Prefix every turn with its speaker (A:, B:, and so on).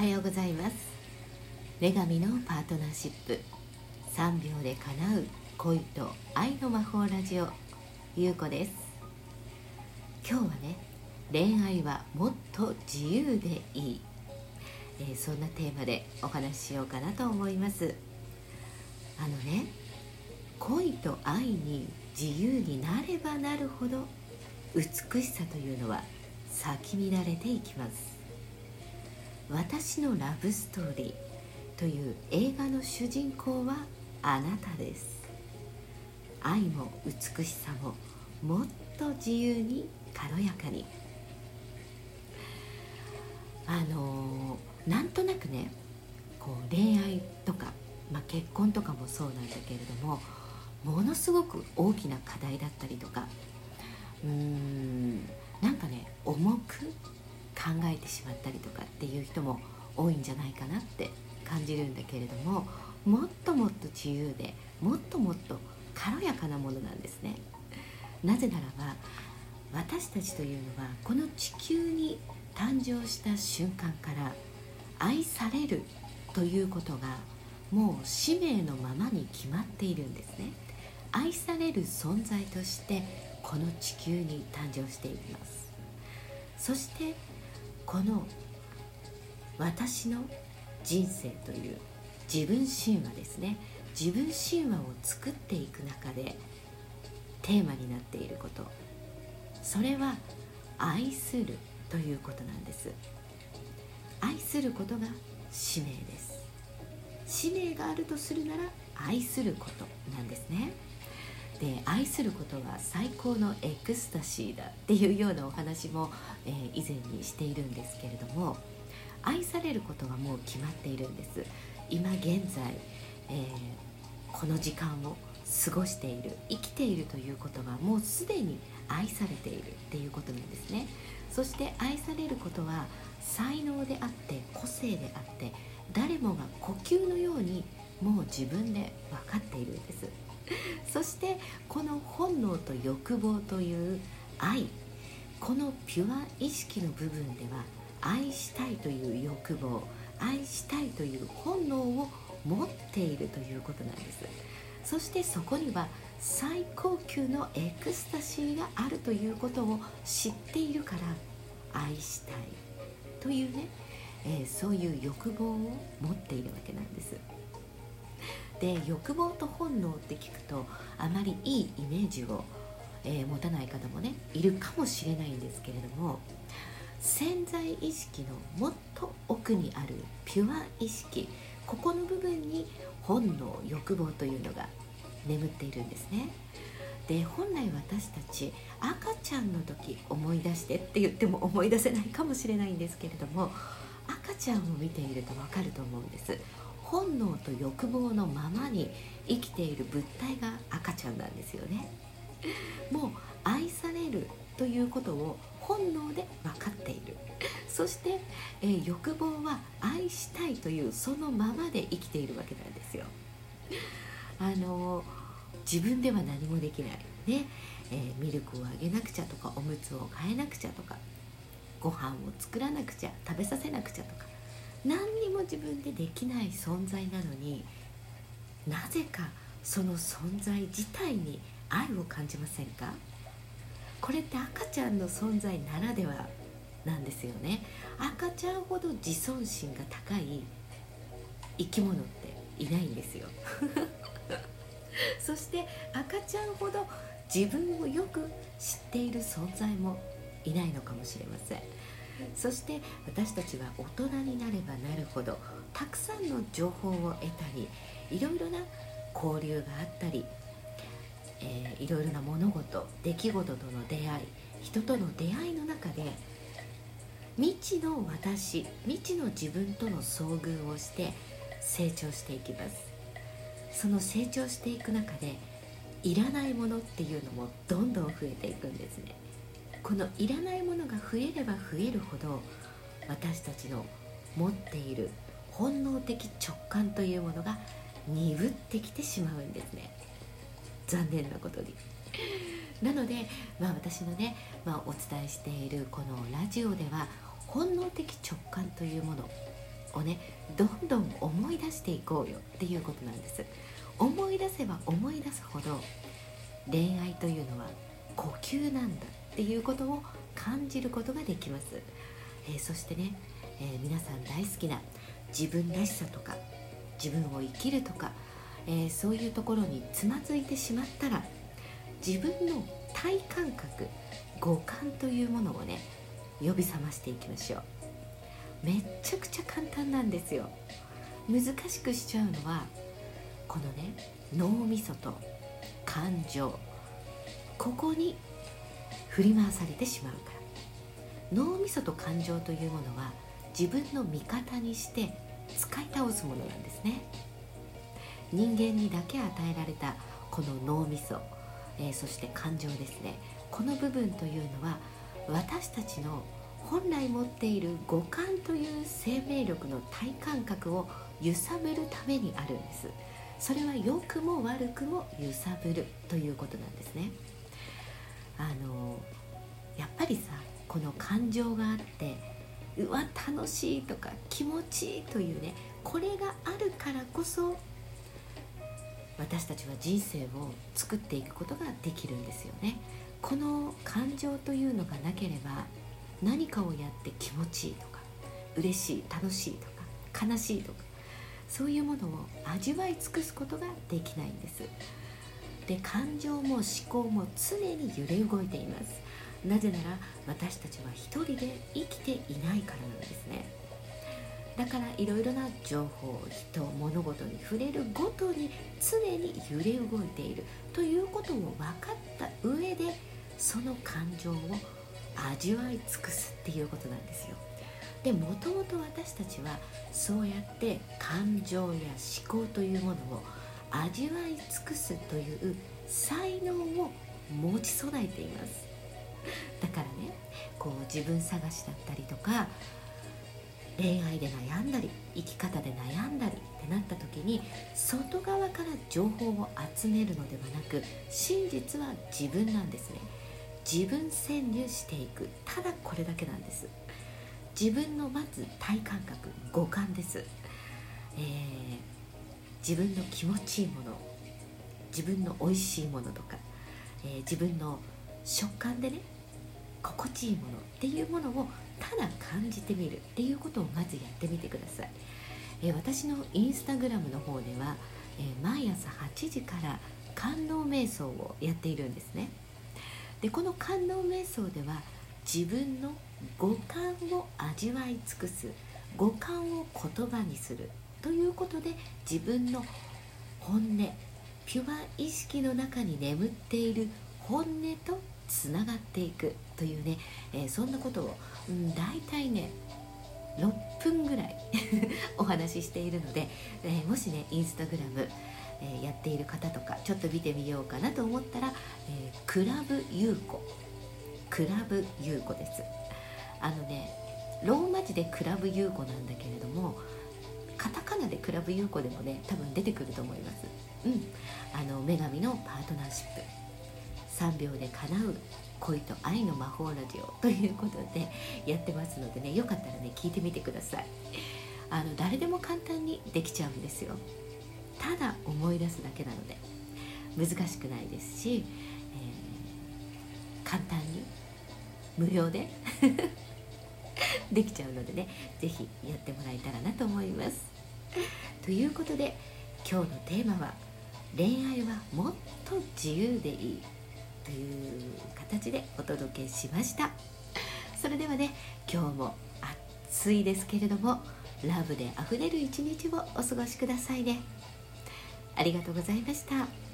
A: はようございます。女神のパートナーシップ。3秒で叶う恋と愛の魔法ラジオゆうこです。今日はね恋愛はもっと自由でいい、えー、そんなテーマでお話ししようかなと思います。あのね恋と愛に自由になればなるほど美しさというのは咲き乱れていきます。私のラブストーリーという映画の主人公はあなたです。愛も美しさももっと自由に軽やかに。あのー、なんとなくねこう恋愛とか、まあ、結婚とかもそうなんだけれどもものすごく大きな課題だったりとかうーんなんかね重く考えてしまったりとかっていう人も多いんじゃないかなって感じるんだけれどももっともっと自由でもっともっと軽やかなものなんですね。なぜならば私たちというのはこの地球に誕生した瞬間から愛されるということがもう使命のままに決まっているんですね。愛される存在としてこの地球に誕生しています。そしてこの私の人生という自分神話ですね。自分神話を作っていく中でテーマになっていること。それは愛するということなんです。愛することが使命です。使命があるとするなら愛することなんですね。で愛することは最高のエクスタシーだっていうようなお話も、えー、以前にしているんですけれども愛されることはもう決まっているんです。今現在、えー、この時間を過ごしている生きているということはもうすでに愛されているっていうことなんですね。そして愛されることは才能であって個性であって誰もが呼吸のようにもう自分で分かっているんです。そしてこの本能と欲望という愛。このピュア意識の部分では愛したいという欲望愛したいという本能を持っているということなんです。そしてそこには最高級のエクスタシーがあるということを知っているから愛したいというね、えー、そういう欲望を持っているわけなんです。で欲望と本能って聞くとあまりいいイメージを、えー、持たない方もねいるかもしれないんですけれども潜在意識のもっと奥にあるピュア意識ここの部分に本能欲望というのが眠っているんですね。で本来私たち赤ちゃんの時思い出してって言っても思い出せないかもしれないんですけれども赤ちゃんを見ていると分かると思うんです。本能と欲望のままに生きている物体が赤ちゃんなんですよね。もう愛されるということを本能で分かっている。そして、えー、欲望は愛したいというそのままで生きているわけなんですよ。あの自分では何もできない。ね、えー、ミルクをあげなくちゃとかおむつを替えなくちゃとかご飯を作らなくちゃ食べさせなくちゃとか。何にも自分でできない存在なのになぜかその存在自体に愛を感じませんか？これって赤ちゃんの存在ならではなんですよね。赤ちゃんほど自尊心が高い生き物っていないんですよ。そして赤ちゃんほど自分をよく知っている存在もいないのかもしれません。そして私たちは大人になればなるほどたくさんの情報を得たりいろいろな交流があったり、えー、いろいろな物事出来事との出会い人との出会いの中で未知の私未知の自分との遭遇をして成長していきます。その成長していく中でいらないものっていうのもどんどん増えていくんですね。このいらないものが増えれば増えるほど私たちの持っている本能的直感というものが鈍ってきてしまうんですね。残念なことに。なので、まあ、私のね、まあ、お伝えしているこのラジオでは本能的直感というものをねどんどん思い出していこうよっていうことなんです。思い出せば思い出すほど恋愛というのは呼吸なんだ。っていうことを感じることができます、えー、そしてね、えー、皆さん大好きな自分らしさとか自分を生きるとか、えー、そういうところにつまずいてしまったら自分の体感覚五感というものをね呼び覚ましていきましょう。めっちゃくちゃ簡単なんですよ。難しくしちゃうのはこのね脳みそと感情ここに振り回されてしまうから。脳みそと感情というものは自分の味方にして使い倒すものなんですね。人間にだけ与えられたこの脳みそ、えー、そして感情ですね。この部分というのは私たちの本来持っている五感という生命力の体感覚を揺さぶるためにあるんです。それは良くも悪くも揺さぶるということなんですね。りさこの感情があってうわ楽しいとか気持ちいいというねこれがあるからこそ私たちは人生を作っていくことができるんですよね。この感情というのがなければ何かをやって気持ちいいとか嬉しい楽しいとか悲しいとかそういうものを味わい尽くすことができないんです。で感情も思考も常に揺れ動いています。なぜなら私たちは一人で生きていないからなんですね。だからいろいろな情報人物事に触れるごとに常に揺れ動いているということを分かった上でその感情を味わい尽くすっていうことなんですよ。でもともと私たちはそうやって感情や思考というものを味わい尽くすという才能を持ち備えています。だからねこう自分探しだったりとか恋愛で悩んだり生き方で悩んだりってなった時に外側から情報を集めるのではなく真実は自分なんですね。自分潜入していく。ただこれだけなんです。自分のまず体感覚五感です、えー、自分の気持ちいいもの自分の美味しいものとか、えー、自分の食感でね心地いいものっていうものをただ感じてみるっていうことをまずやってみてください、えー、私のインスタグラムの方では、えー、毎朝8時から観音瞑想をやっているんですね。でこの観音瞑想では自分の五感を味わい尽くす五感を言葉にするということで自分の本音ピュア意識の中に眠っている本音とつながっていくというね、えー、そんなことを、うん、大体ね6分ぐらい お話ししているので、えー、もしねインスタグラム、えー、やっている方とかちょっと見てみようかなと思ったら、えクラブ優子クラブ優子です。あのねローマ字でクラブ優子なんだけれどもカタカナでクラブ優子でもね多分出てくると思います。うん。あの女神のパートナーシップ。3秒で叶う恋と愛の魔法ラジオということでやってますのでねよかったらね聞いてみてください。あの誰でも簡単にできちゃうんですよ。ただ思い出すだけなので難しくないですし、えー、簡単に無料で できちゃうのでね是非やってもらえたらなと思います。ということで今日のテーマは恋愛はもっと自由でいい。という形でお届けしましたそれではね今日も暑いですけれどもラブであふれる一日をお過ごしくださいねありがとうございました。